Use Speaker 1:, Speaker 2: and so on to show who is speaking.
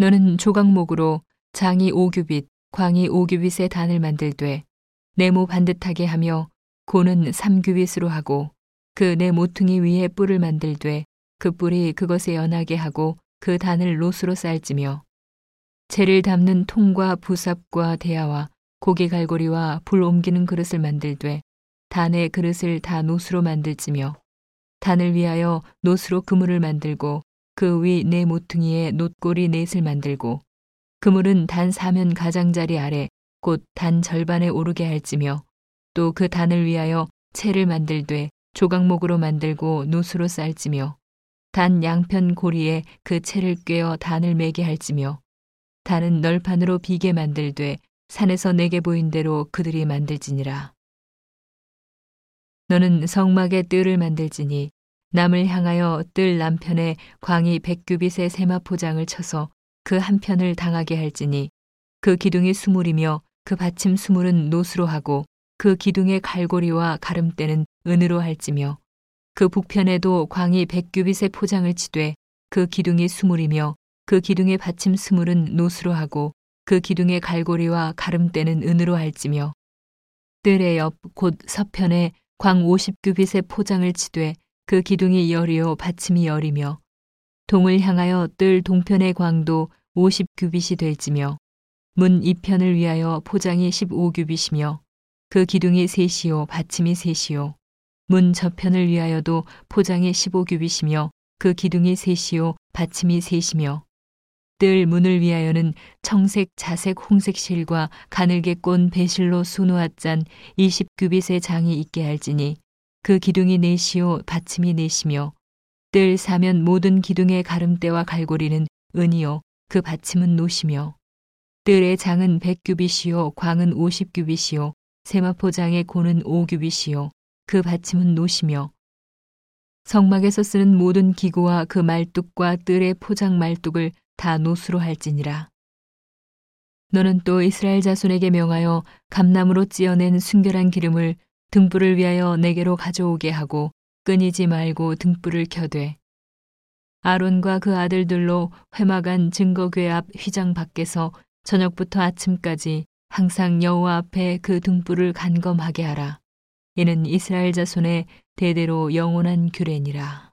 Speaker 1: 너는 조각목으로 장이 5규빗, 광이 5규빗의 단을 만들되 네모 반듯하게 하며 고는 3규빗으로 하고 그 네 모퉁이 위에 뿔을 만들되 그 뿔이 그것에 연하게 하고 그 단을 노수로 쌀지며 재를 담는 통과 부삽과 대야와 고기 갈고리와 불 옮기는 그릇을 만들되 단의 그릇을 다 노수로 만들지며 단을 위하여 노수로 그물을 만들고 그 위 네 모퉁이에 놋고리 넷을 만들고 그물은 단 사면 가장자리 아래 곧 단 절반에 오르게 할지며 또 그 단을 위하여 채를 만들되 조각목으로 만들고 노수로 쌀지며 단 양편 고리에 그 채를 꿰어 단을 매게 할지며 단은 널판으로 비게 만들되 산에서 내게 보인 대로 그들이 만들지니라. 너는 성막의 뜰을 만들지니 남을 향하여 뜰 남편에 광이 백규빗의 세마포장을 쳐서 그 한편을 당하게 할지니 그 기둥이 수물이며 그 받침 수물은 노수로 하고 그 기둥의 갈고리와 가름대는 은으로 할지며 그 북편에도 광이 백규빗의 포장을 치되 그 기둥이 수물이며 그 기둥의 받침 스물은 노수로 하고 그 기둥의 갈고리와 가름대는 은으로 할지며 뜰의 옆 곧 서편에 광 50규빗의 포장을 치되 그 기둥이 열이요 받침이 열이며 동을 향하여 뜰 동편의 광도 50규빗이 될지며 문 이편을 위하여 포장이 15규빗이며 그 기둥이 셋이요 받침이 셋이요. 문 저편을 위하여도 포장이 15규빗이며 그 기둥이 셋이요 받침이 셋이며 뜰 문을 위하여는 청색, 자색, 홍색 실과 가늘게 꼰 배실로 수놓아 짠 20규빗의 장이 있게 할지니 그 기둥이 넷이요 받침이 넷이며. 뜰 사면 모든 기둥의 가름대와 갈고리는 은이요 그 받침은 노시며. 뜰의 장은 100규빗이요 광은 50규빗이요 세마포장의 고는 5규빗이요 그 받침은 노시며. 성막에서 쓰는 모든 기구와 그 말뚝과 뜰의 포장 말뚝을 다 노수로 할지니라. 너는 또 이스라엘 자손에게 명하여 감나무로 찌어낸 순결한 기름을 등불을 위하여 내게로 가져오게 하고 끊이지 말고 등불을 켜되 아론과 그 아들들로 회막안 증거궤 앞 휘장 밖에서 저녁부터 아침까지 항상 여호와 앞에 그 등불을 간검하게 하라. 이는 이스라엘 자손의 대대로 영원한 규례니라.